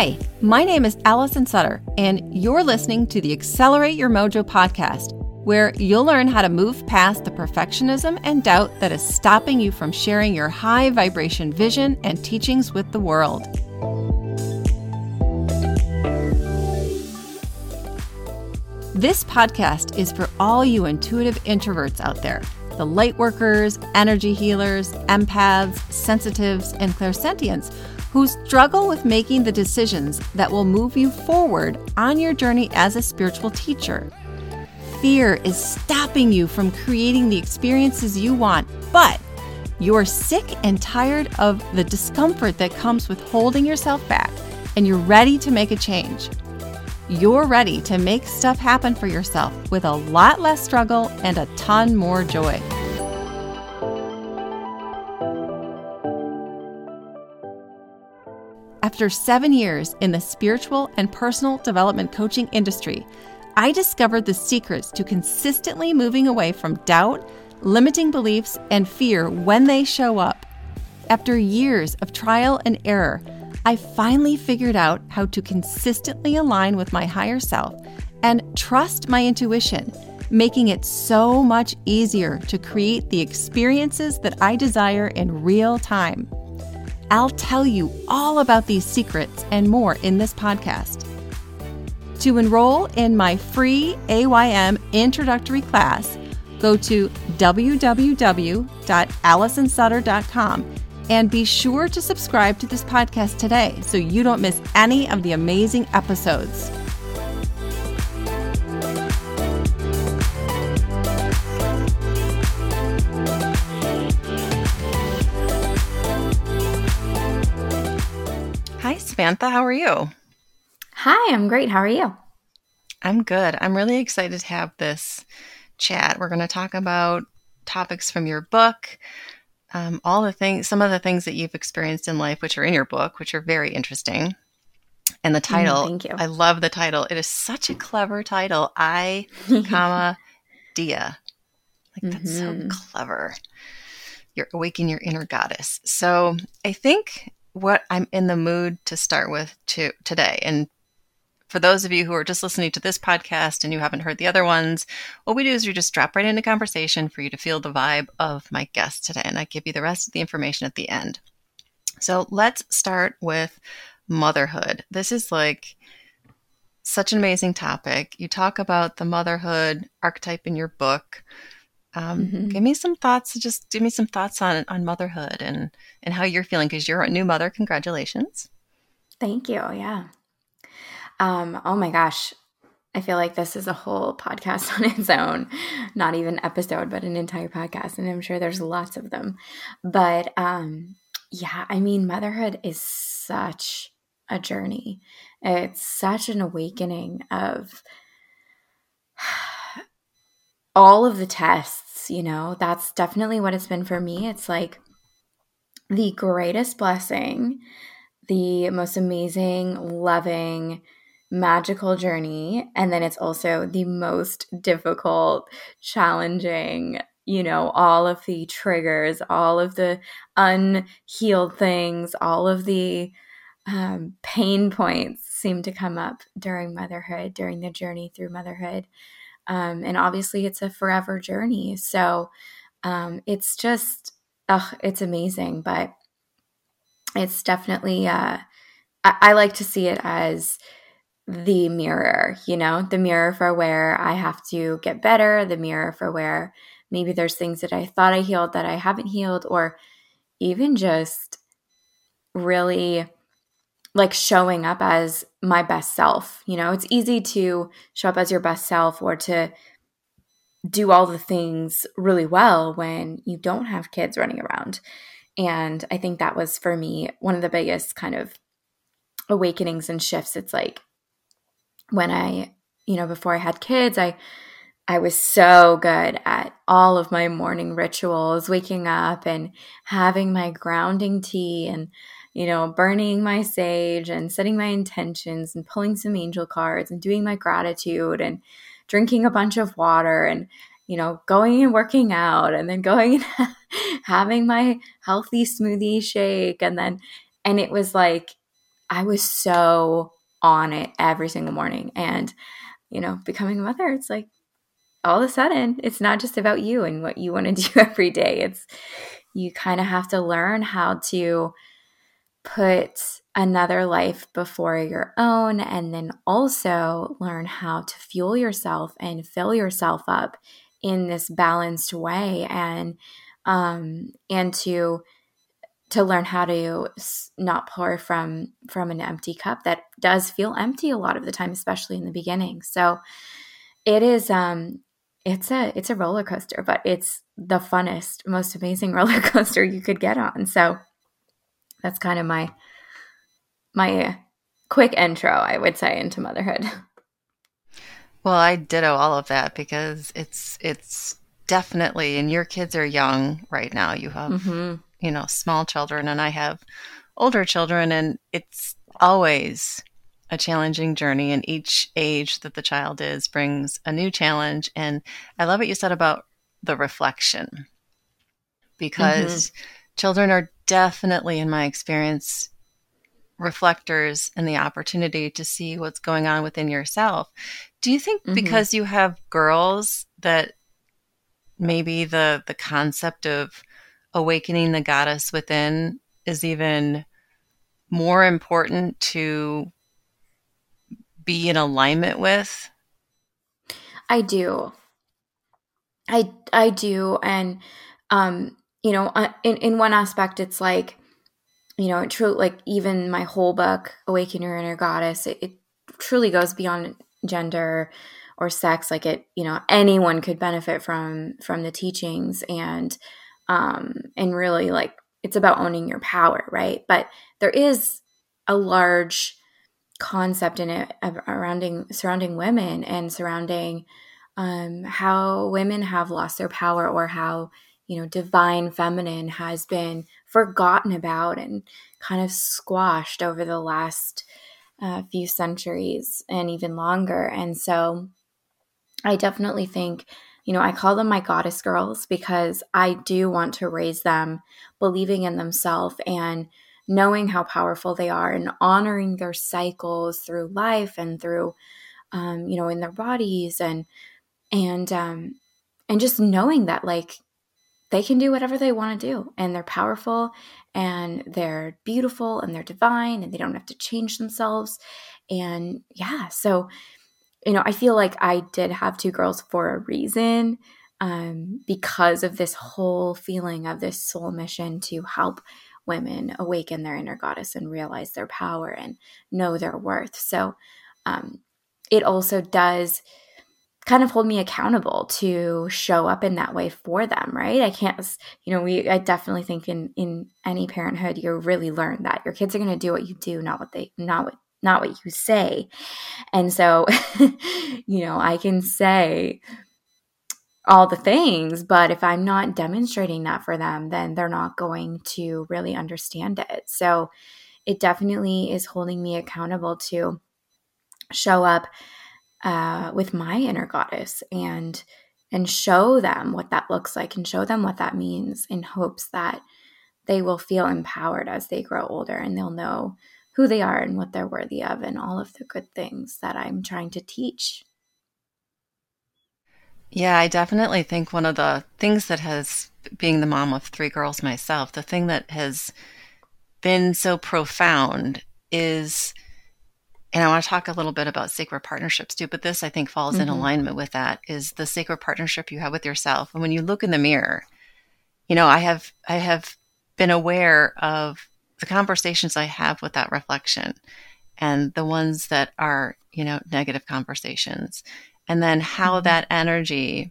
Hi, my name is Allison Sutter, and you're listening to the Accelerate Your Mojo podcast, where you'll learn how to move past the perfectionism and doubt that is stopping you from sharing your high vibration vision and teachings with the world. This podcast is for all you intuitive introverts out there the light workers, energy healers, empaths, sensitives, and clairsentients who struggle with making the decisions that will move you forward on your journey as a spiritual teacher. Fear is stopping you from creating the experiences you want, but you're sick and tired of the discomfort that comes with holding yourself back, and you're ready to make a change. You're ready to make stuff happen for yourself with a lot less struggle and a ton more joy. After seven years in the spiritual and personal development coaching industry, I discovered the secrets to consistently moving away from doubt, limiting beliefs, and fear when they show up. After years of trial and error, I finally figured out how to consistently align with my higher self and trust my intuition, making it so much easier to create the experiences that I desire in real time. I'll tell you all about these secrets and more in this podcast. To enroll in my free AYM introductory class, go to www.allisonsutter.com and be sure to subscribe to this podcast today so you don't miss any of the amazing episodes. Samantha. How are you? Hi, I'm great. How are you? I'm good. I'm really excited to have this chat. We're going to talk about topics from your book, um, all the things, some of the things that you've experienced in life, which are in your book, which are very interesting. And the mm, title, mm, thank you. I love the title. It is such a clever title. I, comma, Dia. Like that's mm-hmm. so clever. You're awakening your inner goddess. So I think what I'm in the mood to start with to, today, and for those of you who are just listening to this podcast and you haven't heard the other ones, what we do is we just drop right into conversation for you to feel the vibe of my guest today. And I give you the rest of the information at the end. So let's start with motherhood. This is like such an amazing topic. You talk about the motherhood archetype in your book. Um, mm-hmm. Give me some thoughts. Just give me some thoughts on on motherhood and and how you're feeling because you're a new mother. Congratulations! Thank you. Yeah, um, oh my gosh. I feel like this is a whole podcast on its own, not even episode, but an entire podcast. And I'm sure there's lots of them. But um, yeah, I mean, motherhood is such a journey. It's such an awakening of all of the tests, you know, that's definitely what it's been for me. It's like the greatest blessing, the most amazing, loving, magical journey. And then it's also the most difficult, challenging, you know, all of the triggers, all of the unhealed things, all of the um, pain points seem to come up during motherhood, during the journey through motherhood. Um, and obviously, it's a forever journey. So um, it's just, it's amazing. But it's definitely, uh, I, I like to see it as, the mirror, you know, the mirror for where I have to get better, the mirror for where maybe there's things that I thought I healed that I haven't healed, or even just really like showing up as my best self. You know, it's easy to show up as your best self or to do all the things really well when you don't have kids running around. And I think that was for me one of the biggest kind of awakenings and shifts. It's like, when I, you know, before I had kids, I I was so good at all of my morning rituals, waking up and having my grounding tea and you know, burning my sage and setting my intentions and pulling some angel cards and doing my gratitude and drinking a bunch of water and you know, going and working out and then going and having my healthy smoothie shake and then and it was like I was so on it every single morning. And, you know, becoming a mother, it's like all of a sudden, it's not just about you and what you want to do every day. It's you kind of have to learn how to put another life before your own and then also learn how to fuel yourself and fill yourself up in this balanced way and um and to to learn how to not pour from from an empty cup that does feel empty a lot of the time especially in the beginning. So it is um it's a it's a roller coaster but it's the funnest most amazing roller coaster you could get on. So that's kind of my my quick intro i would say into motherhood. Well i ditto all of that because it's it's definitely and your kids are young right now. You have mm-hmm. you know, small children and I have older children and it's always a challenging journey and each age that the child is brings a new challenge. And I love what you said about the reflection because mm-hmm. children are definitely in my experience reflectors and the opportunity to see what's going on within yourself. Do you think mm-hmm. because you have girls that maybe the the concept of awakening the goddess within is even more important to be in alignment with? I do. I I do and um you know uh, in in one aspect it's like you know true like even my whole book awaken your inner goddess it, it truly goes beyond gender or sex like it you know anyone could benefit from from the teachings and um, and really like it's about owning your power, right? But there is a large concept in it of surrounding surrounding women and surrounding um, how women have lost their power or how you know divine feminine has been forgotten about and kind of squashed over the last uh, few centuries and even longer. And so i definitely think you know, I call them my goddess girls because I do want to raise them believing in themselves and knowing how powerful they are and honoring their cycles through life and through, um, you know, in their bodies and, and, um, and just knowing that like they can do whatever they want to do and they're powerful and they're beautiful and they're divine and they don't have to change themselves. And yeah, so, you know, I feel like I did have two girls for a reason um, because of this whole feeling of this soul mission to help women awaken their inner goddess and realize their power and know their worth. So um, it also does kind of hold me accountable to show up in that way for them right i can't you know we i definitely think in in any parenthood you really learn that your kids are going to do what you do not what they not what not what you say. And so, you know, I can say all the things, but if I'm not demonstrating that for them, then they're not going to really understand it. So, it definitely is holding me accountable to show up uh, with my inner goddess and and show them what that looks like and show them what that means in hopes that they will feel empowered as they grow older and they'll know who they are and what they're worthy of and all of the good things that I'm trying to teach. Yeah, I definitely think one of the things that has, being the mom of three girls myself, the thing that has been so profound is, and I want to talk a little bit about sacred partnerships too, but this I think falls mm-hmm. in alignment with that is the sacred partnership you have with yourself. And when you look in the mirror, you know, I have, I have been aware of the conversations I have with that reflection and the ones that are, you know, negative conversations. And then how mm-hmm. that energy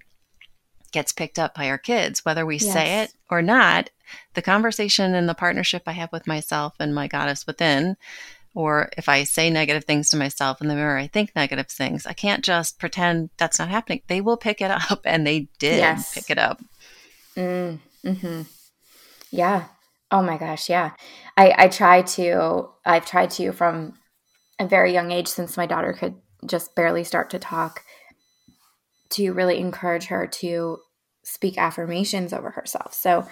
gets picked up by our kids, whether we yes. say it or not. The conversation and the partnership I have with myself and my goddess within, or if I say negative things to myself in the mirror, I think negative things. I can't just pretend that's not happening. They will pick it up, and they did yes. pick it up. Mm, hmm Yeah, Oh my gosh, yeah. I I try to I've tried to from a very young age since my daughter could just barely start to talk to really encourage her to speak affirmations over herself. So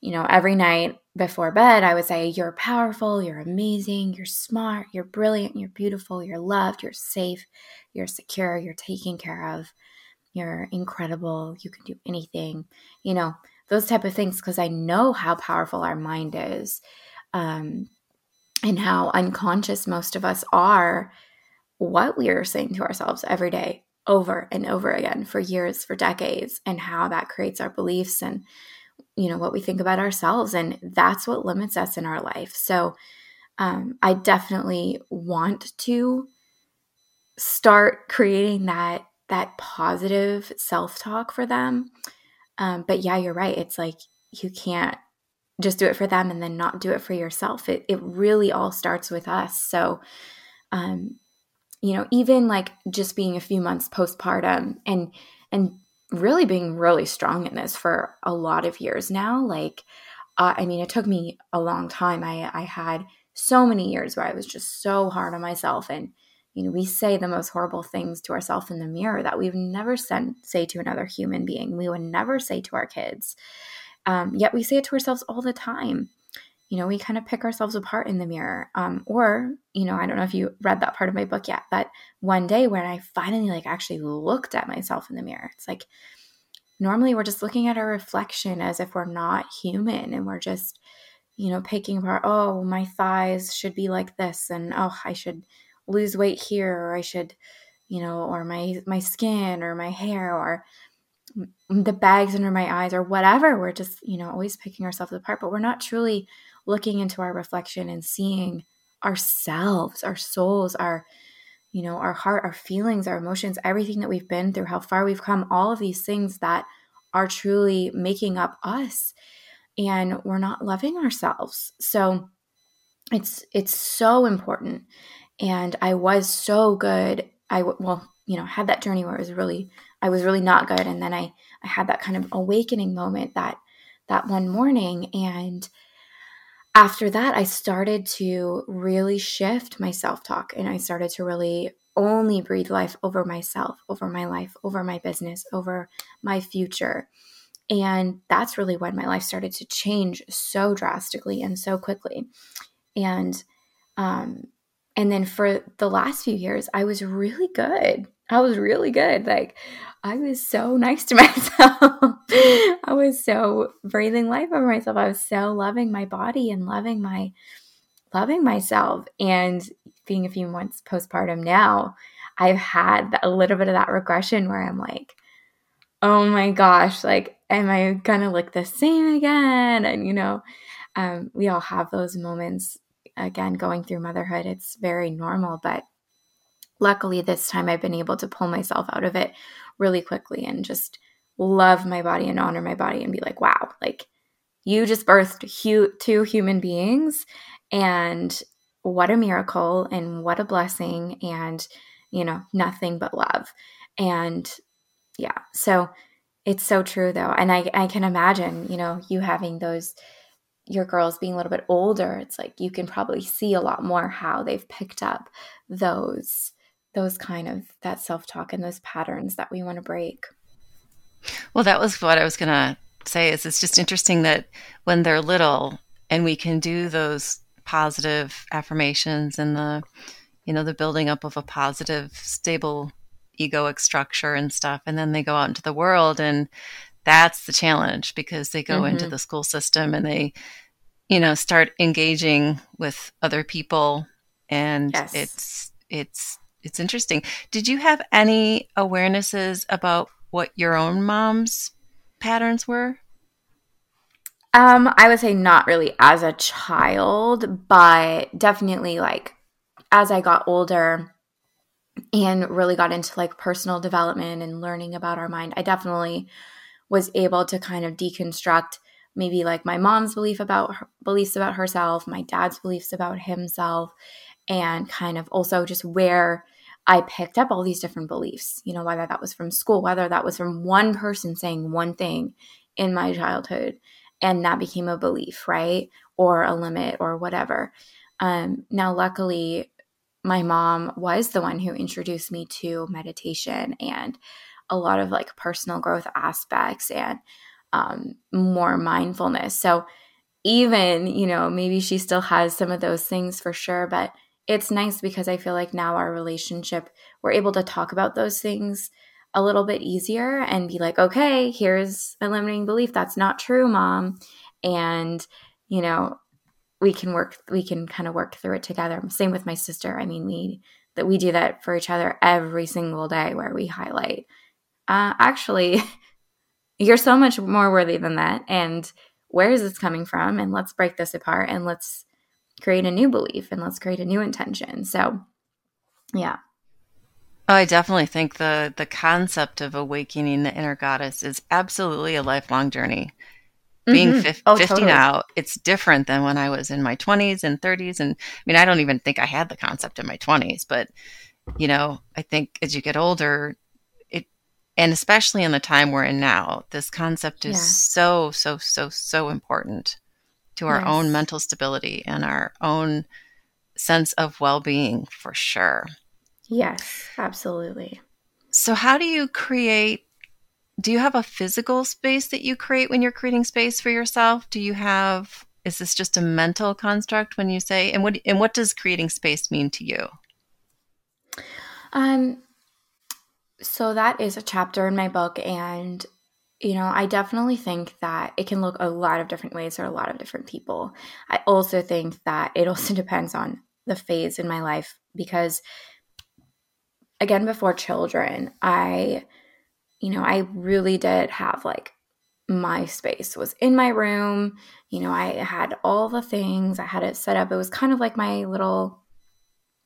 you know, every night before bed, I would say, You're powerful, you're amazing, you're smart, you're brilliant, you're beautiful, you're loved, you're safe, you're secure, you're taken care of, you're incredible, you can do anything, you know, those type of things, because I know how powerful our mind is um, and how unconscious most of us are what we are saying to ourselves every day over and over again for years, for decades, and how that creates our beliefs and you know what we think about ourselves and that's what limits us in our life. So um, i definitely want to start creating that that positive self-talk for them. Um, but yeah you're right. It's like you can't just do it for them and then not do it for yourself. It, it really all starts with us. So um, you know even like just being a few months postpartum and and really being really strong in this for a lot of years now. Like, uh, I mean, it took me a long time. I, I had so many years where I was just so hard on myself. And, you know, we say the most horrible things to ourselves in the mirror that we would never send, say to another human being. We would never say to our kids. Um, yet we say it to ourselves all the time you know, we kind of pick ourselves apart in the mirror. Um, or, you know, I don't know if you read that part of my book yet, but one day when I finally like actually looked at myself in the mirror, it's like normally we're just looking at our reflection as if we're not human and we're just, you know, picking apart, oh, my thighs should be like this, and oh, I should lose weight here, or I should, you know, or my my skin or my hair or the bags under my eyes or whatever. We're just, you know, always picking ourselves apart, but we're not truly looking into our reflection and seeing ourselves, our souls, our you know, our heart, our feelings, our emotions, everything that we've been through, how far we've come, all of these things that are truly making up us and we're not loving ourselves. So it's it's so important and I was so good. I well, you know, had that journey where it was really I was really not good and then I I had that kind of awakening moment that that one morning and after that, I started to really shift my self talk and I started to really only breathe life over myself, over my life, over my business, over my future. And that's really when my life started to change so drastically and so quickly. And um, and then for the last few years, I was really good. I was really good. Like I was so nice to myself. I was so breathing life over myself. I was so loving my body and loving my loving myself. And being a few months postpartum now, I've had a little bit of that regression where I'm like, oh my gosh, like, am I gonna look the same again? And you know, um, we all have those moments again going through motherhood. It's very normal, but luckily this time I've been able to pull myself out of it really quickly and just love my body and honor my body and be like, wow, like you just birthed hu- two human beings and what a miracle and what a blessing and you know nothing but love. And yeah so it's so true though and i i can imagine you know you having those your girls being a little bit older it's like you can probably see a lot more how they've picked up those those kind of that self-talk and those patterns that we want to break well that was what i was going to say is it's just interesting that when they're little and we can do those positive affirmations and the you know the building up of a positive stable egoic structure and stuff and then they go out into the world and that's the challenge because they go mm-hmm. into the school system and they you know start engaging with other people and yes. it's it's it's interesting. Did you have any awarenesses about what your own mom's patterns were? Um, I would say not really as a child, but definitely like as I got older and really got into like personal development and learning about our mind, I definitely was able to kind of deconstruct maybe like my mom's belief about her, beliefs about herself, my dad's beliefs about himself, and kind of also just where I picked up all these different beliefs, you know, whether that was from school, whether that was from one person saying one thing in my childhood, and that became a belief, right? Or a limit or whatever. Um, now, luckily, my mom was the one who introduced me to meditation and a lot of like personal growth aspects and um, more mindfulness. So even, you know, maybe she still has some of those things for sure, but it's nice because I feel like now our relationship, we're able to talk about those things a little bit easier and be like, okay, here's a limiting belief. That's not true, mom. And, you know, we can work, we can kind of work through it together. Same with my sister. I mean, we, that we do that for each other every single day where we highlight, uh, actually, you're so much more worthy than that. And where is this coming from? And let's break this apart and let's create a new belief and let's create a new intention. So, yeah. Oh, I definitely think the the concept of awakening the inner goddess is absolutely a lifelong journey. Being mm-hmm. 50, oh, 50 totally. now, it's different than when I was in my 20s and 30s. And I mean, I don't even think I had the concept in my 20s, but you know, I think as you get older, it, and especially in the time we're in now, this concept is yeah. so, so, so, so important to our yes. own mental stability and our own sense of well being for sure. Yes, absolutely. So, how do you create? Do you have a physical space that you create when you're creating space for yourself? Do you have? Is this just a mental construct when you say? And what and what does creating space mean to you? Um. So that is a chapter in my book, and you know, I definitely think that it can look a lot of different ways for a lot of different people. I also think that it also depends on the phase in my life because again before children, I you know, I really did have like my space was in my room. You know, I had all the things, I had it set up. It was kind of like my little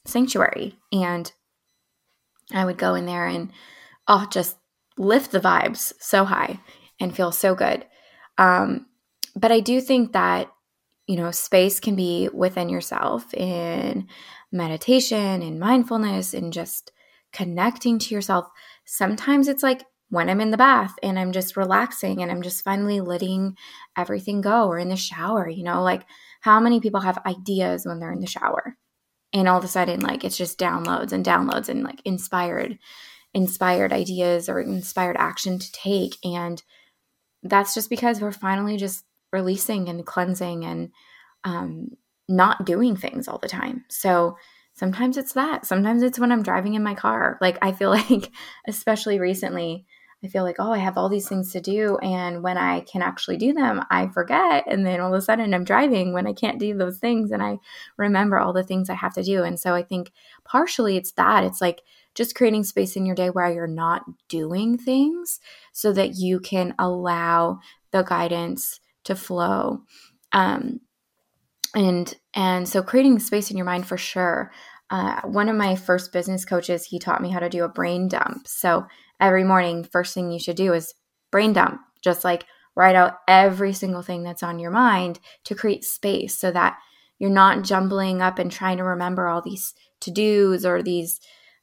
sanctuary. And I would go in there and oh, just lift the vibes so high and feel so good. Um, but I do think that, you know, space can be within yourself in meditation, in mindfulness, in just connecting to yourself. Sometimes it's like when I'm in the bath and I'm just relaxing and I'm just finally letting everything go or in the shower, you know, like how many people have ideas when they're in the shower? And all of a sudden, like it's just downloads and downloads and like inspired inspired ideas or inspired action to take. And that's just because we're finally just releasing and cleansing and um, not doing things all the time. So sometimes it's that. Sometimes it's when I'm driving in my car. Like I feel like, especially recently, I feel like, oh, I have all these things to do. And when I can actually do them, I forget. And then all of a sudden I'm driving when I can't do those things and I remember all the things I have to do. And so I think partially it's that. It's like just creating space in your day where you're not doing things so that you can allow the guidance to flow. Um, and and so creating space in your mind for sure. Uh, one of my first business coaches, he taught me how to do a brain dump. So every morning, first thing you should do is brain dump, just like write out every single thing that's on your mind to create space so that you're not jumbling up and trying to remember all these to dos or these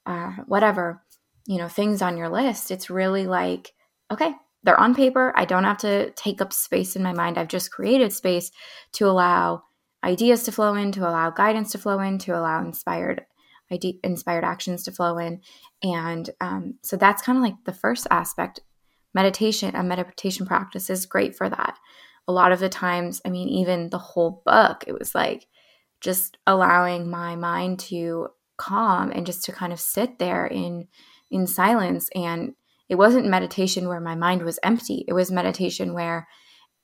uh, whatever, you know, things on your list. It's really like, okay, they're on paper. I don't have to take up space in my mind. I've just created space to allow ideas to flow in, to allow guidance to flow in, to allow inspired inspired actions to flow in. And um, so that's kind of like the first aspect. Meditation, a meditation practice is great for that. A lot of the times, I mean, even the whole book, it was like just allowing my mind to calm and just to kind of sit there in in silence. And it wasn't meditation where my mind was empty. It was meditation where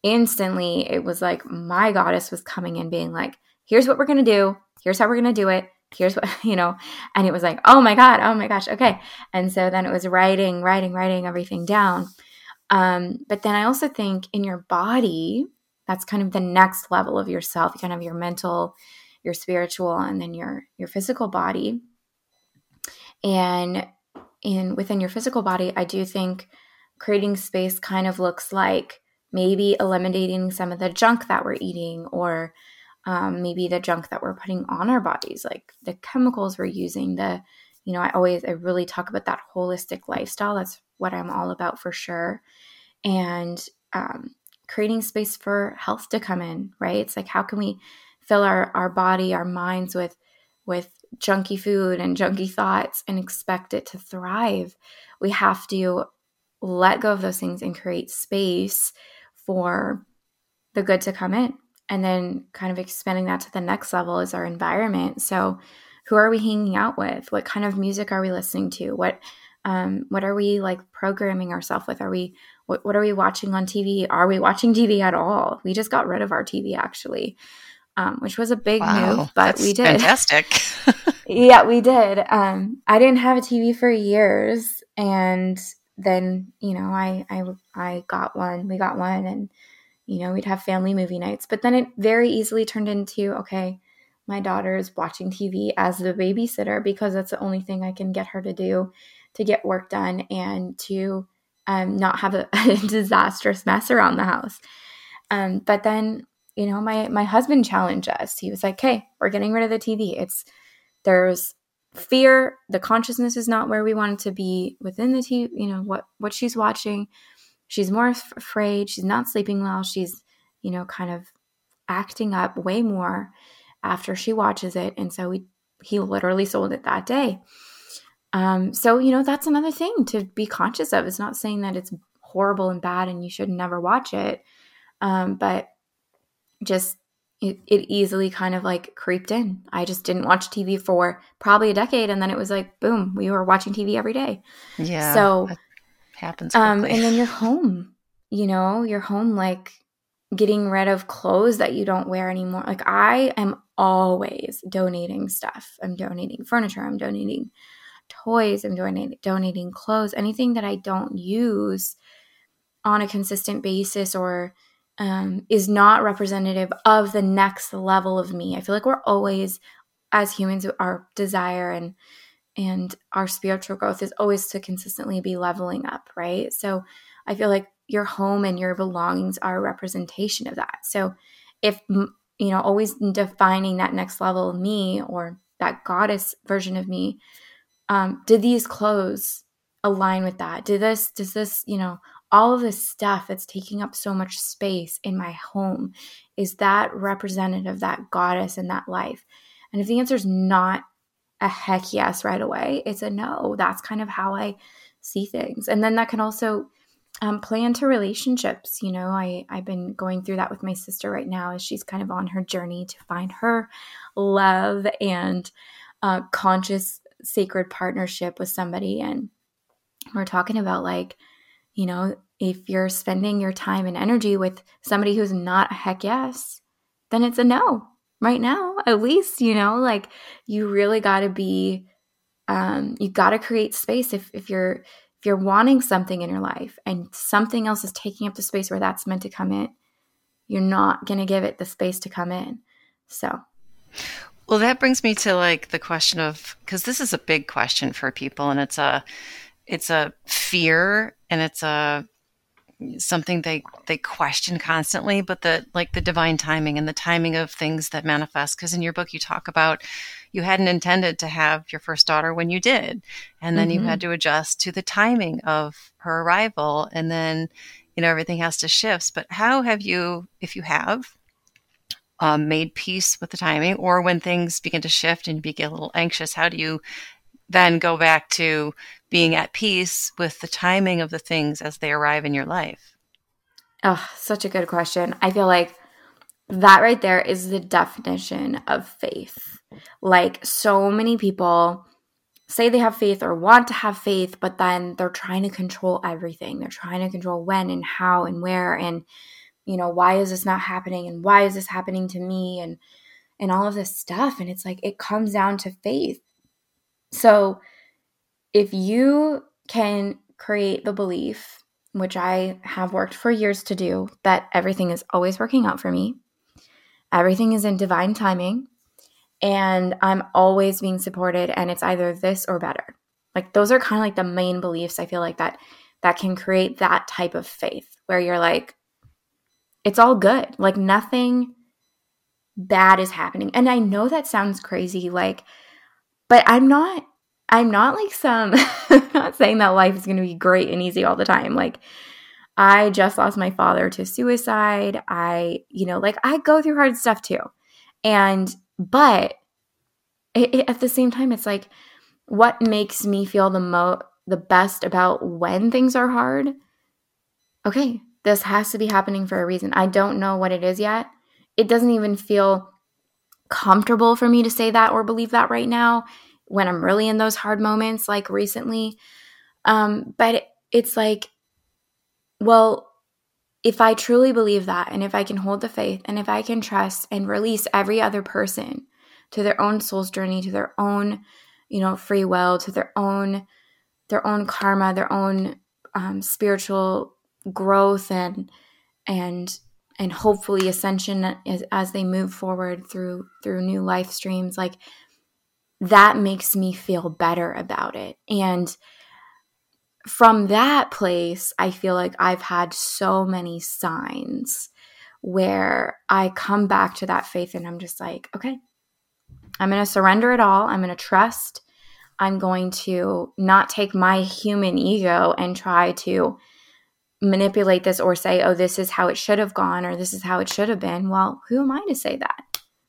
instantly it was like my goddess was coming in being like here's what we're going to do. Here's how we're going to do it. Here's what you know? And it was like oh my god oh my gosh okay. And so then it was writing writing writing everything down. Um, but then i also think in your body that's kind of the next level of yourself kind of your mental your spiritual and then your your physical body. And in within your physical body i do think creating space kind of looks like maybe eliminating some of the junk that we're eating or um, maybe the junk that we're putting on our bodies like the chemicals we're using the you know i always i really talk about that holistic lifestyle. That's what i'm all about for sure. And um, creating space for health to come in right? It's like how can we fill our, our body, our minds with with junky food and junky thoughts and expect it to thrive. We have to let go of those things and create space for the good to come in. And then kind of expanding that to the next level is our environment. So, who are we hanging out with? What kind of music are we listening to? What um, what are we like programming ourselves with? Are we what, what are we watching on TV? Are we watching TV at all? We just got rid of our TV actually, um, which was a big wow, move, but we did. Fantastic. yeah, we did. Um, I didn't have a TV for years, and then you know I I I got one. We got one, and you know we'd have family movie nights. But then it very easily turned into okay, my daughter is watching TV as the babysitter because that's the only thing I can get her to do to get work done and to um, not have a, a, disastrous mess around the house. Um, but then you know my my husband challenged us. He was like, "Hey, we're getting rid of the TV. It's there's fear. The consciousness is not where we want it to be within the tv you know what what she's watching. She's more f- afraid. She's not sleeping well. She's you know kind of acting up way more after she watches it. And so we he literally sold it that day. Um so you know that's another thing to be conscious of. It's not saying that it's horrible and bad and you should never watch it. Um but just it, it easily kind of like creeped in. I just didn't watch TV for probably a decade, and then it was like, boom, we were watching TV every day. Yeah. So happens. Um, and then you're home. You know, you're home like getting rid of clothes that you don't wear anymore. Like I am always donating stuff. I'm donating furniture. I'm donating toys. I'm donating donating clothes. Anything that I don't use on a consistent basis or um, is not representative of the next level of me. I feel like we're always, as humans, our desire and and our spiritual growth is always to consistently be leveling up, right? So I feel like your home and your belongings are a representation of that. So if you know, always defining that next level of me or that goddess version of me, um, did these clothes align with that? Did this, does this, you know, all of this stuff that's taking up so much space in my home is that representative of that goddess in that life. And if the answer is not a heck yes right away it's a no. That's kind of how i see things. And then that can also um, play into relationships. You know I, i've been going through that with my sister right now as she's kind of on her journey to find her love and uh, conscious sacred partnership with somebody. And we're talking about like you know, if you're spending your time and energy with somebody who's not a heck yes, then it's a no right now, at least, you know, like you really got to be, um, you got to create space if, if you're, if you're wanting something in your life and something else is taking up the space where that's meant to come in, you're not going to give it the space to come in. So, well, that brings me to like the question of because this is a big question for people, and it's a it's a fear and it's a something they they question constantly but the like the divine timing and the timing of things that manifest. Because in your book you talk about you hadn't intended to have your first daughter when you did and then mm-hmm. you had to adjust to the timing of her arrival and then you know everything has to shift. But how have you if you have um, made peace with the timing? Or when things begin to shift and you get a little anxious how do you then go back to being at peace with the timing of the things as they arrive in your life? Oh, such a good question. I feel like that right there is the definition of faith. Like, so many people say they have faith or want to have faith, but then they're trying to control everything. They're trying to control when and how and where and you know, why is this not happening and why is this happening to me and and all of this stuff and it's like it comes down to faith. So, if you can create the belief, which I have worked for years to do, that everything is always working out for me, everything is in divine timing, and I'm always being supported, and it's either this or better. Like those are kind of like the main beliefs I feel like that that can create that type of faith where you're like, it's all good. Like nothing bad is happening. And I know that sounds crazy, like, but I'm not I'm not like some, not saying that life is going to be great and easy all the time. Like, I just lost my father to suicide. I, you know, like I go through hard stuff too. And, but it, it, at the same time, it's like, what makes me feel the mo the best about when things are hard? Okay, this has to be happening for a reason. I don't know what it is yet. It doesn't even feel comfortable for me to say that or believe that right now when I'm really in those hard moments, like recently. Um, but it, it's like, well, if I truly believe that, and if I can hold the faith, and if I can trust and release every other person to their own soul's journey, to their own, you know, free will, to their own, their own karma, their own um, spiritual growth, and and and hopefully ascension as, as they move forward through through new life streams, like that makes me feel better about it, and from that place, I feel like I've had so many signs where I come back to that faith and I'm just like, okay, I'm going to surrender it all. I'm going to trust. I'm going to not take my human ego and try to manipulate this or say, oh, this is how it should have gone or this is how it should have been. Well, who am I to say that?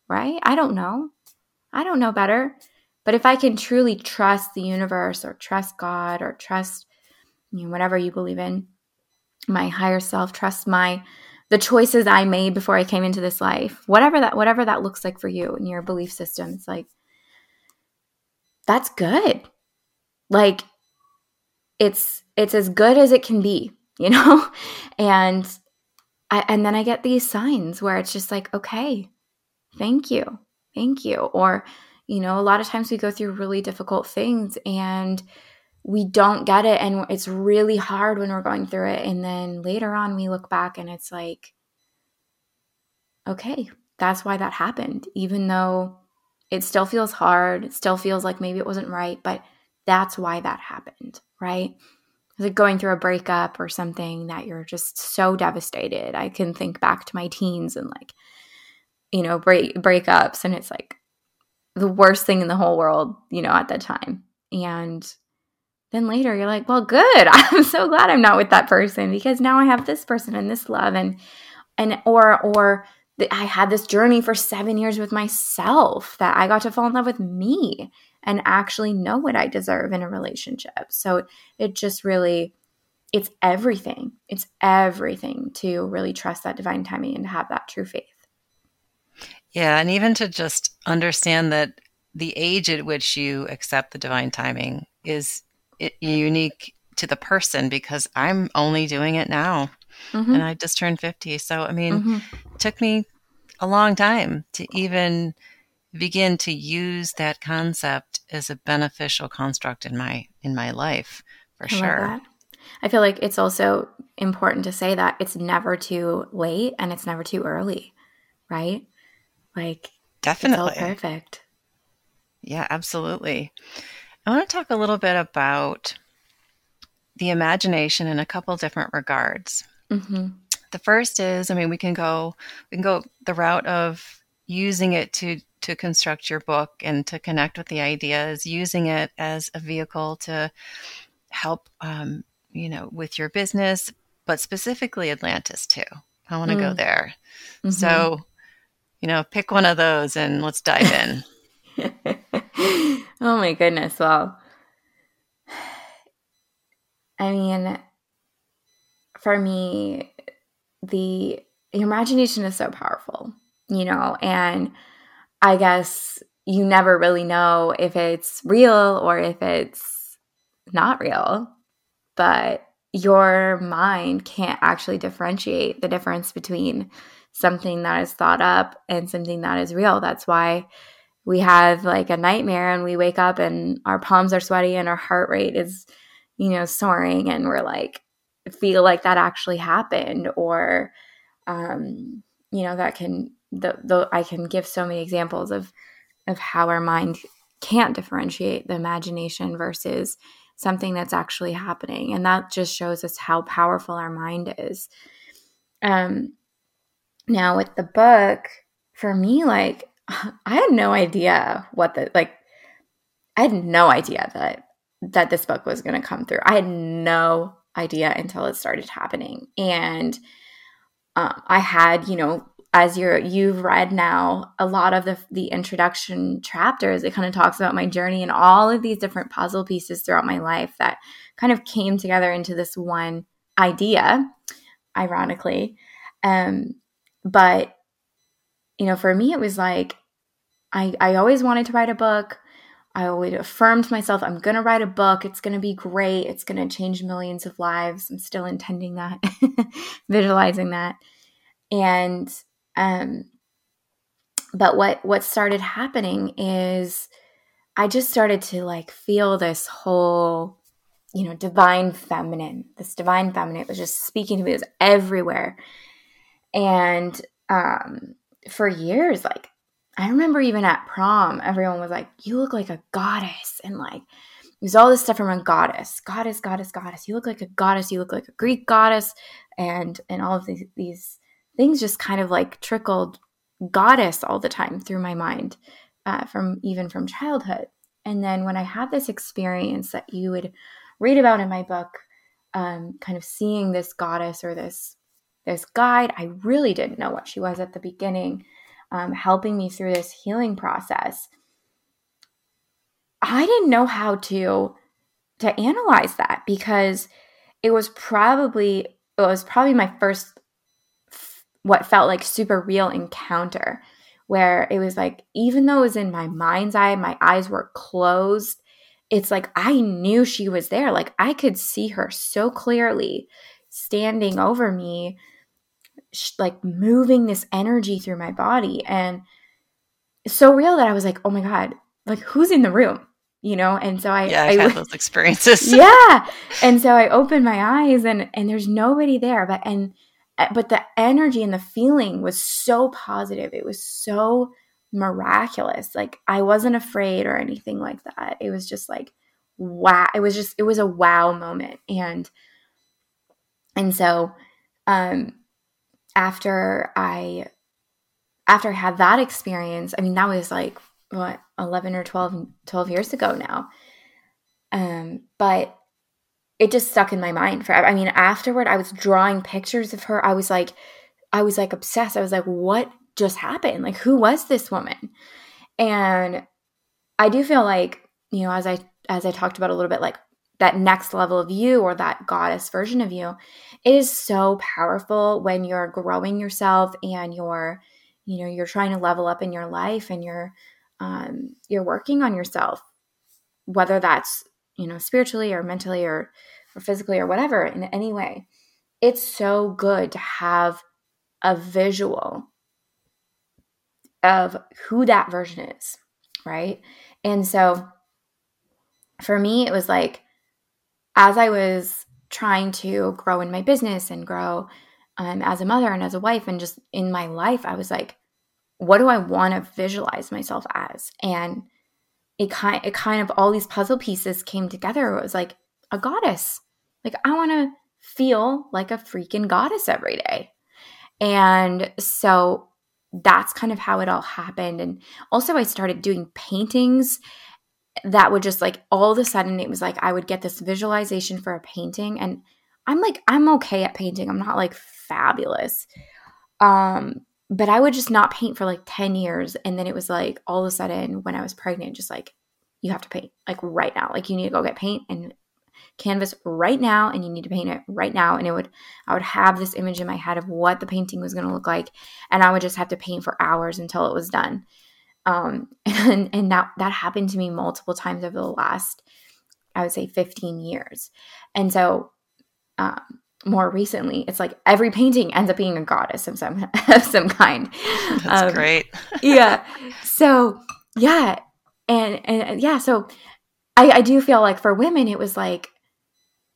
Right? I don't know. I don't know better. But if I can truly trust the universe or trust God or trust you know, whatever you believe in, my higher self, trust my the choices I made before I came into this life. Whatever that whatever that looks like for you and your belief system. It's like that's good. Like it's it's as good as it can be, you know? And I, and then I get these signs where it's just like, okay, thank you. Thank you. Or, you know, a lot of times we go through really difficult things and we don't get it and it's really hard when we're going through it and then later on we look back and it's like okay that's why that happened even though it still feels hard it still feels like maybe it wasn't right but that's why that happened right like going through a breakup or something that you're just so devastated? I can think back to my teens and like you know break breakups and it's like the worst thing in the whole world you know at that time. And then later you're like, well, good. I'm so glad I'm not with that person because now I have this person and this love and and or or I had this journey for 7 years with myself that I got to fall in love with me and actually know what I deserve in a relationship. So it just really it's everything. It's everything to really trust that divine timing and to have that true faith. Yeah, and even to just understand that the age at which you accept the divine timing is unique to the person because I'm only doing it now. Mm-hmm. And I just turned 50. So, I mean, mm-hmm. it took me a long time to even begin to use that concept as a beneficial construct in my in my life for I sure. I feel like it's also important to say that it's never too late and it's never too early, right? Like definitely perfect. Yeah, absolutely. I want to talk a little bit about the imagination in a couple different regards. Mm-hmm. The first is, I mean, we can go we can go the route of using it to to construct your book and to connect with the ideas, using it as a vehicle to help, um, you know, with your business, but specifically Atlantis too. I want to mm. go there. Mm-hmm. So, you know, pick one of those and let's dive in. oh my goodness. Well, I mean, for me, the imagination is so powerful, you know, and I guess you never really know if it's real or if it's not real, but your mind can't actually differentiate the difference between something that is thought up and something that is real. That's why we have like a nightmare and we wake up and our palms are sweaty and our heart rate is, you know, soaring and we're like, feel like that actually happened or, um, you know, that can, the, the, I can give so many examples of, of how our mind can't differentiate the imagination versus something that's actually happening. And that just shows us how powerful our mind is. Um, now with the book, for me, like I had no idea what the like I had no idea that that this book was going to come through. I had no idea until it started happening. And um, I had, you know, as you're you've read now a lot of the the introduction chapters, it kind of talks about my journey and all of these different puzzle pieces throughout my life that kind of came together into this one idea. ironically. Um, but you know, for me, it was like I I always wanted to write a book. I always affirmed myself, I'm going to write a book. It's going to be great. It's going to change millions of lives. I'm still intending that, visualizing that. And, um, but what, what started happening is I just started to like feel this whole, you know, divine feminine, this divine feminine was just speaking to me. It was everywhere. And, um, for years, like I remember even at prom, everyone was like, You look like a goddess. And like, there's all this stuff around goddess, goddess, goddess, goddess. You look like a goddess. You look like a Greek goddess. And, and all of these, these things just kind of like trickled goddess all the time through my mind uh, from even from childhood. And then when I had this experience that you would read about in my book, um, kind of seeing this goddess or this this guide, I really didn't know what she was at the beginning um, helping me through this healing process. I didn't know how to to analyze that because it was probably it was probably my first what felt like super real encounter where it was like even though it was in my mind's eye my eyes were closed it's like i knew she was there. Like i could see her so clearly standing over me like moving this energy through my body and so real that I was like, oh my God, like who's in the room? You know, and so I yeah I've I, had those experiences. Yeah, and so I opened my eyes and and there's nobody there, but and but the energy and the feeling was so positive. It was so miraculous. Like I wasn't afraid or anything like that. It was just like wow. It was just it was a wow moment and and so um after I after I had that experience, I mean that was like what 11 or 12 12 years ago now. Um but it just stuck in my mind forever. I mean afterward I was drawing pictures of her. I was like I was like obsessed. I was like what just happened? Like who was this woman? And I do feel like, you know, as I as I talked about a little bit like that next level of you or that goddess version of you it is so powerful when you're growing yourself and you're you know you're trying to level up in your life and you're um, you're working on yourself whether that's you know spiritually or mentally or or physically or whatever in any way it's so good to have a visual of who that version is right and so for me it was like as I was trying to grow in my business and grow um, as a mother and as a wife and just in my life, I was like, what do I want to visualize myself as? And it kind it kind of all these puzzle pieces came together. It was like a goddess. Like I want to feel like a freaking goddess every day. And so that's kind of how it all happened. And also I started doing paintings that would just like all of a sudden it was like I would get this visualization for a painting and I'm like I'm okay at painting. I'm not like fabulous. Um but I would just not paint for like 10 years and then it was like all of a sudden when I was pregnant just like you have to paint like right now. Like you need to go get paint and canvas right now and you need to paint it right now and it would I would have this image in my head of what the painting was going to look like and I would just have to paint for hours until it was done. Um, and and that that happened to me multiple times over the last, I would say, 15 years. And so, um, more recently, it's like every painting ends up being a goddess of some of some kind. That's um, great. yeah. So yeah, and and yeah, so I, I do feel like for women, it was like,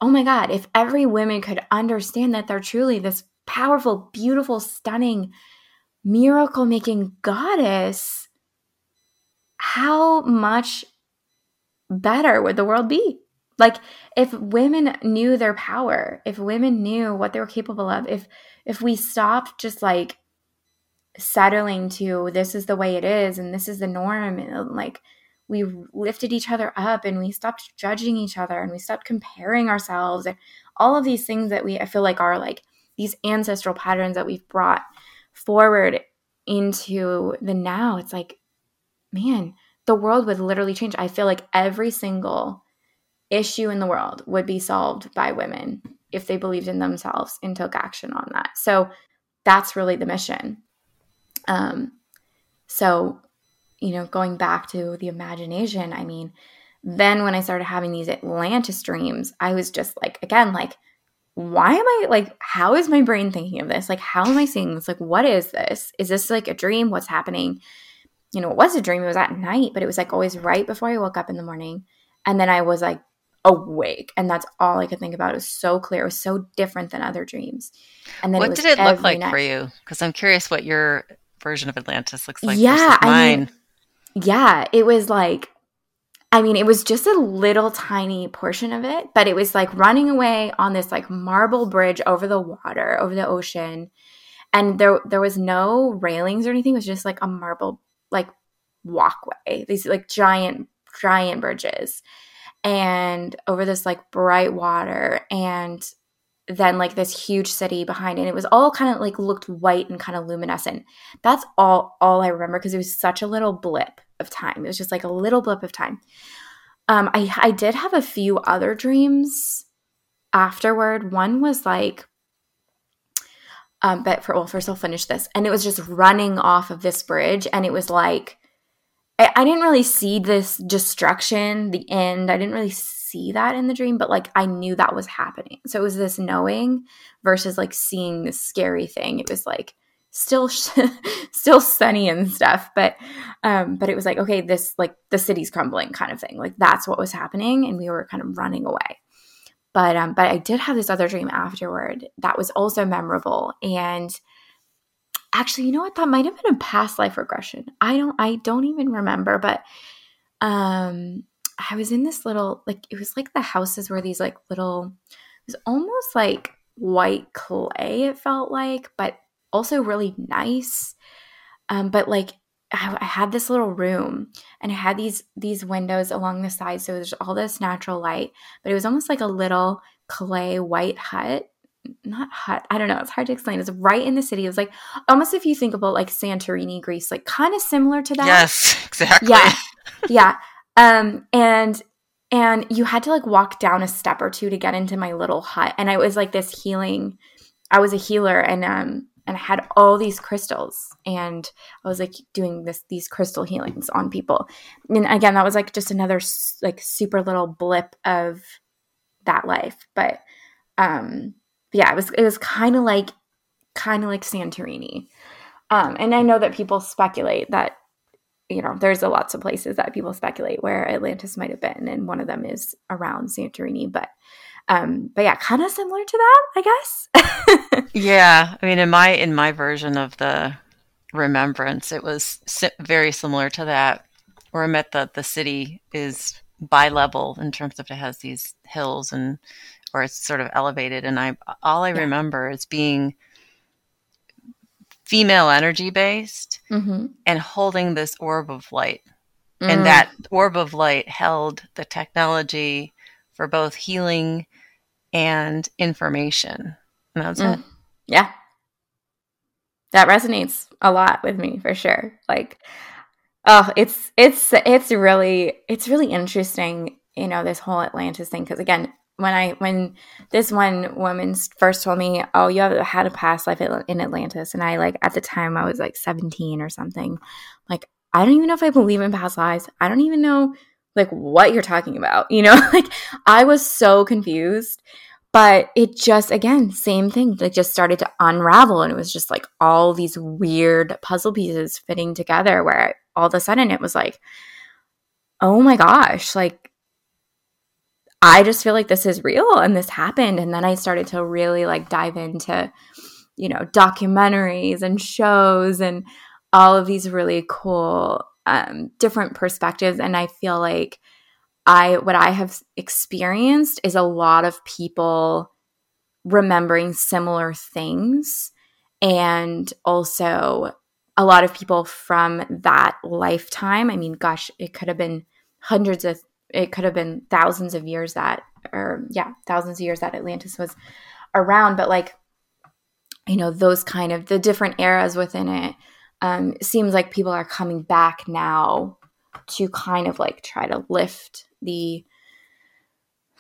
oh my god, if every woman could understand that they're truly this powerful, beautiful, stunning, miracle making goddess how much better would the world be? Like if women knew their power, if women knew what they were capable of, if if we stopped just like settling to this is the way it is and this is the norm and uh, like we lifted each other up and we stopped judging each other and we stopped comparing ourselves and all of these things that we I feel like are like these ancestral patterns that we've brought forward into the now. It's like man, the world would literally change. I feel like every single issue in the world would be solved by women if they believed in themselves and took action on that. So that's really the mission. Um, so, you know, going back to the imagination, I mean, then when I started having these Atlantis dreams, I was just like, again, like, why am I like, how is my brain thinking of this? Like, how am I seeing this? Like, what is this? Is this like a dream? What's happening? You know, it was a dream. It was at night, but it was like always right before I woke up in the morning. And then I was like awake. And that's all I could think about. It was so clear. It was so different than other dreams. And then what it did it look like night. for you? Because I'm curious what your version of Atlantis looks like. Yeah. I mean, yeah. It was like I mean, it was just a little tiny portion of it, but it was like running away on this like marble bridge over the water, over the ocean. And there there was no railings or anything. It was just like a marble like walkway. These like giant giant bridges. And over this like bright water and then like this huge city behind it. And it was all kind of like looked white and kind of luminescent. That's all all I remember because it was such a little blip of time. It was just like a little blip of time. Um, I I did have a few other dreams afterward. One was like, um, but for well, first I'll finish this, and it was just running off of this bridge, and it was like, I, I didn't really see this destruction, the end. I didn't really see that in the dream, but like I knew that was happening. So it was this knowing versus like seeing this scary thing. It was like still still sunny and stuff but um but it was like okay this like the city's crumbling kind of thing like that's what was happening and we were kind of running away but um but i did have this other dream afterward that was also memorable and actually you know what that might have been a past life regression i don't i don't even remember but um i was in this little like it was like the houses where these like little it was almost like white clay it felt like but also really nice. Um, but like I, I had this little room and it had these these windows along the side, so there's all this natural light. But it was almost like a little clay white hut not hut. I don't know. It's hard to explain. It's right in the city. It was like almost if you think about like Santorini, Greece, like kind of similar to that. Yes, exactly. Yeah, yeah. Um, and and you had to like walk down a step or two to get into my little hut, and I was like this healing. I was a healer, and um, and I had all these crystals and I was like doing this these crystal healings on people. And again, that was like just another like super little blip of that life. But um yeah, it was it was kind of like kind of like Santorini. Um and I know that people speculate that you know, there's a lots of places that people speculate where Atlantis might have been and one of them is around Santorini, but um, but yeah, kind of similar to that, I guess. yeah, I mean, in my in my version of the remembrance, it was si- very similar to that. Where I'm at the the city is bi-level in terms of it has these hills and or it's sort of elevated, and I all I yeah. remember is being female energy based mm-hmm. and holding this orb of light. Mm. And that orb of light held the technology for both healing and information. And that's mm. it. Yeah. That resonates a lot with me for sure. Like oh, it's it's it's really it's really interesting, you know, this whole Atlantis thing cuz again, when I when this one woman first told me, "Oh, you have had a past life in Atlantis," and I like at the time I was like 17 or something. Like I don't even know if I believe in past lives. I don't even know like what you're talking about you know like i was so confused but it just again same thing like just started to unravel and it was just like all these weird puzzle pieces fitting together where all of a sudden it was like oh my gosh like i just feel like this is real and this happened. And then i started to really like dive into you know documentaries and shows and all of these really cool um, different perspectives. And i feel like i what i have experienced is a lot of people remembering similar things and also a lot of people from that lifetime. I mean gosh it could have been hundreds of it could have been thousands of years that or yeah thousands of years that atlantis was around but like you know those kind of the different eras within it um, seems like people are coming back now to kind of like try to lift the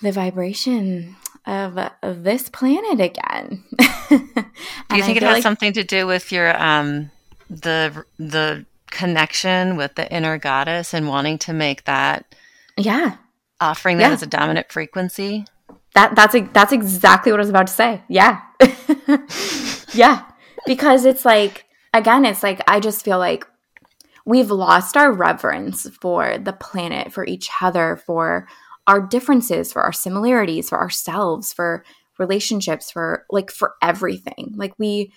the vibration of, of this planet again. do you think it has like, something to do with your um the the connection with the inner goddess and wanting to make that yeah offering that yeah. as a dominant frequency that that's that's exactly what I was about to say. Yeah. yeah. Because it's like again, it's like I just feel like we've lost our reverence for the planet, for each other, for our differences, for our similarities, for ourselves, for relationships, for like for everything. Like we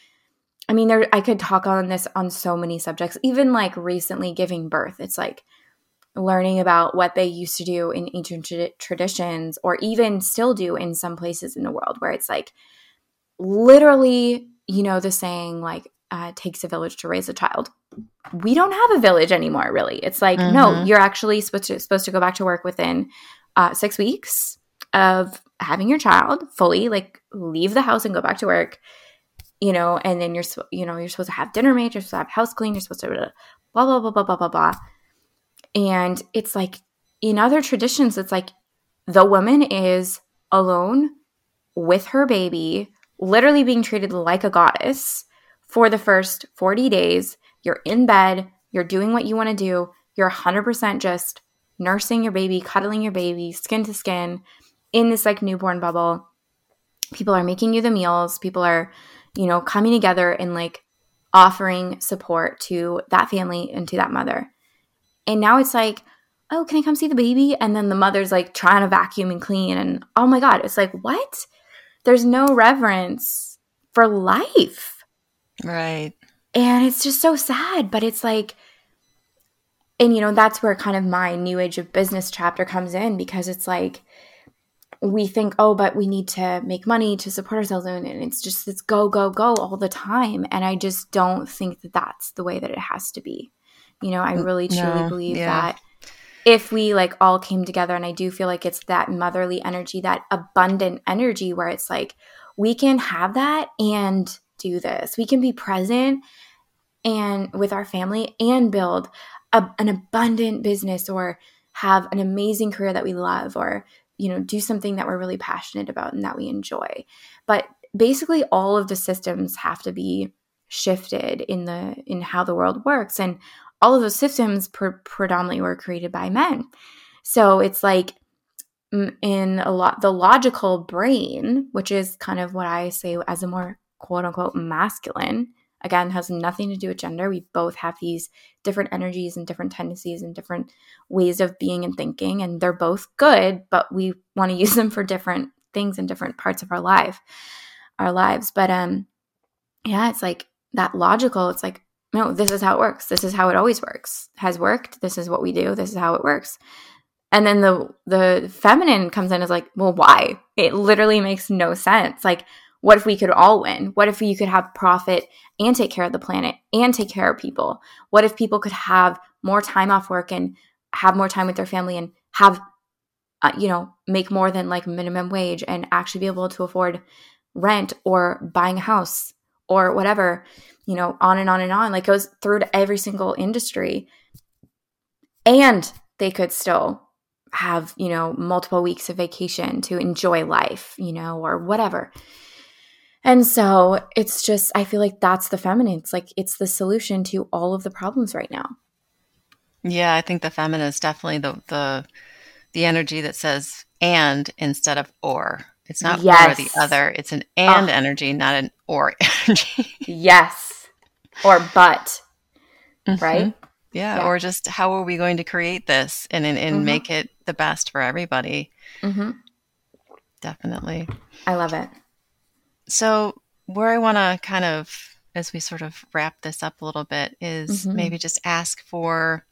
I mean there I could talk on this on so many subjects. Even like recently giving birth. It's like learning about what they used to do in ancient tra- traditions or even still do in some places in the world where it's like literally you know the saying like uh, takes a village to raise a child. We don't have a village anymore really. It's like mm-hmm. no you're actually supposed to supposed to go back to work within uh, six weeks of having your child fully like leave the house and go back to work you know and then you're you know you're supposed to have dinner made you're supposed to have house clean you're supposed to blah blah blah blah blah blah blah and it's like in other traditions, it's like the woman is alone with her baby, literally being treated like a goddess for the first 40 days. You're in bed, you're doing what you want to do, you're 100% just nursing your baby, cuddling your baby, skin to skin in this like newborn bubble. People are making you the meals, people are, you know, coming together and like offering support to that family and to that mother. And now it's like, oh, can I come see the baby? And then the mother's like trying to vacuum and clean. And oh my God, it's like, what? There's no reverence for life. Right. And it's just so sad. But it's like, and you know, that's where kind of my new age of business chapter comes in because it's like, we think, oh, but we need to make money to support ourselves. And it's just, it's go, go, go all the time. And I just don't think that that's the way that it has to be. You know, I really truly no, believe yeah. that if we like all came together and I do feel like it's that motherly energy, that abundant energy where it's like we can have that and do this. We can be present and with our family and build a, an abundant business or have an amazing career that we love or you know do something that we're really passionate about and that we enjoy but basically all of the systems have to be shifted in the in how the world works and all of those systems pre- predominantly were created by men. So it's like in a lot the logical brain, which is kind of what I say as a more quote unquote masculine, again has nothing to do with gender. We both have these different energies and different tendencies and different ways of being and thinking and they're both good, but we want to use them for different things in different parts of our life our lives. But um yeah, it's like that logical, it's like no, this is how it works. This is how it always works. Has worked. This is what we do. This is how it works. And then the the feminine comes in as like, well, why? It literally makes no sense. Like, what if we could all win? What if you could have profit and take care of the planet and take care of people? What if people could have more time off work and have more time with their family and have, uh, you know, make more than like minimum wage and actually be able to afford rent or buying a house or whatever? You know, on and on and on. Like goes through to every single industry. And they could still have, you know, multiple weeks of vacation to enjoy life, you know, or whatever. And so it's just, I feel like that's the feminine. It's like it's the solution to all of the problems right now. Yeah, I think the feminine is definitely the the the energy that says and instead of or. It's not yes. or the other. It's an and energy, not an or energy. yes or but, mm-hmm. right? Yeah, yeah, or just how are we going to create this and and, and mm-hmm. make it the best for everybody? Mm-hmm. Definitely. I love it. So, where I want to kind of, as we sort of wrap this up a little bit, is mm-hmm. maybe just ask for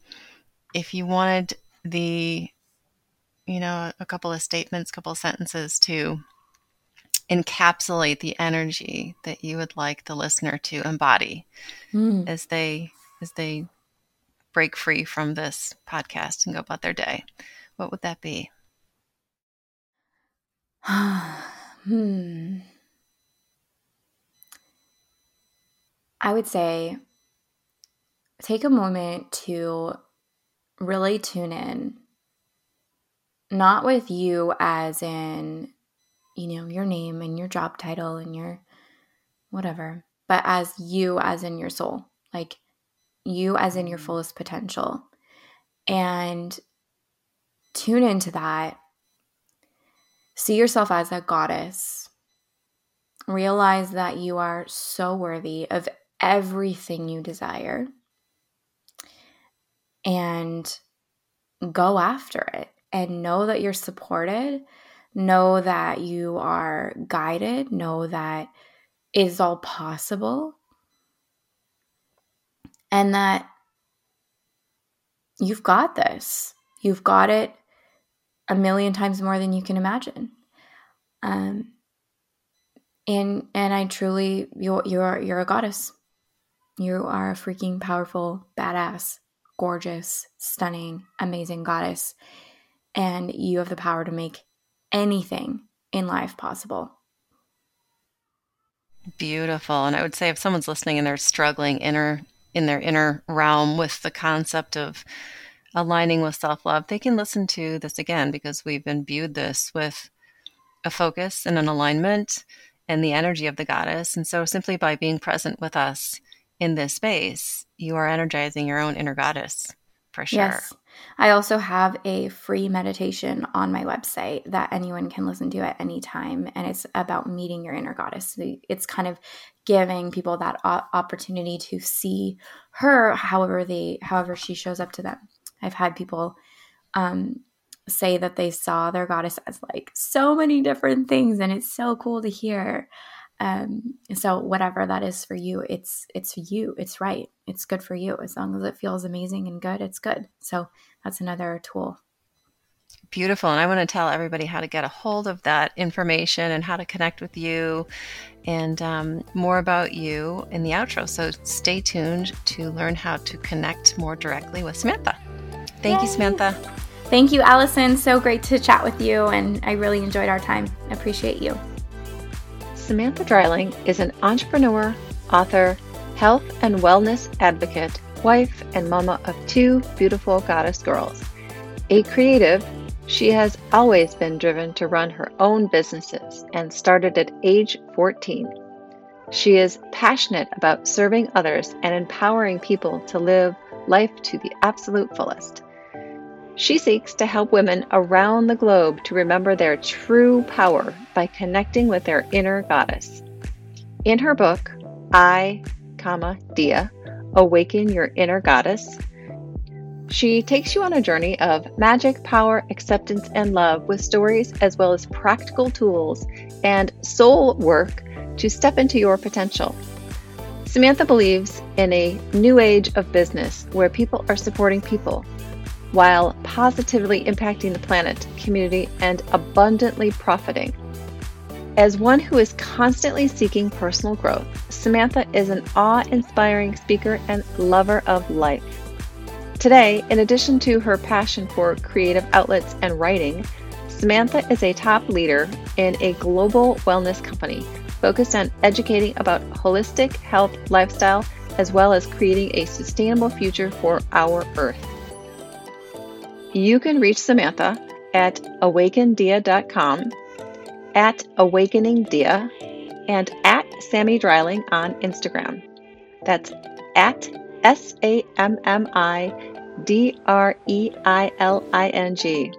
if you wanted the, you know, a couple of statements, couple of sentences to encapsulate the energy that you would like the listener to embody mm. as they as they break free from this podcast and go about their day. What would that be? Hmm. I would say take a moment to really tune in not with you as in you know, your name and your job title and your whatever, but as you, as in your soul, like you as in your mm. fullest potential. And tune into that. See yourself as a goddess. Realize that you are so worthy of everything you desire. And go after it and know that you're supported. Know that you are guided. Know that it is all possible. And that you've got this. You've got it a million times more than you can imagine. Um, and and I truly you're you're you're a goddess. You are a freaking powerful, badass, gorgeous, stunning, amazing goddess. And you have the power to make anything in life possible. Beautiful. And I would say if someone's listening and they're struggling inner in their inner realm with the concept of aligning with self love, they can listen to this again because we've imbued this with a focus and an alignment and the energy of the goddess. And so, simply by being present with us in this space, you are energizing your own inner goddess for sure. Yes. I also have a free meditation on my website that anyone can listen to at any time. And it's about meeting your inner goddess. It's kind of giving people that opportunity to see her however they however she shows up to them. I've had people um, say that they saw their goddess as like so many different things, and it's so cool to hear. Um, so whatever that is for you, it's it's you. It's right. It's good for you as long as it feels amazing and good. It's good. So that's another tool. Beautiful. And I want to tell everybody how to get a hold of that information and how to connect with you and um, more about you in the outro. So stay tuned to learn how to connect more directly with Samantha. Thank Yay. you, Samantha. Thank you, Allison. So great to chat with you, and I really enjoyed our time. Appreciate you. Samantha Dreiling is an entrepreneur, author, health and wellness advocate, wife, and mama of two beautiful goddess girls. A creative, she has always been driven to run her own businesses and started at age 14. She is passionate about serving others and empowering people to live life to the absolute fullest. She seeks to help women around the globe to remember their true power by connecting with their inner goddess. In her book, I, comma, Dea, Awaken Your Inner Goddess, she takes you on a journey of magic, power, acceptance, and love with stories as well as practical tools and soul work to step into your potential. Samantha believes in a new age of business where people are supporting people while positively impacting the planet, community, and abundantly profiting. As one who is constantly seeking personal growth, Samantha is an awe inspiring speaker and lover of life. Today, in addition to her passion for creative outlets and writing, Samantha is a top leader in a global wellness company focused on educating about holistic health lifestyle as well as creating a sustainable future for our Earth. You can reach Samantha at awakendea.com, at awakeningdea, and at Sammi Dreiling on Instagram. That's at S A M M I D R E I L I N G.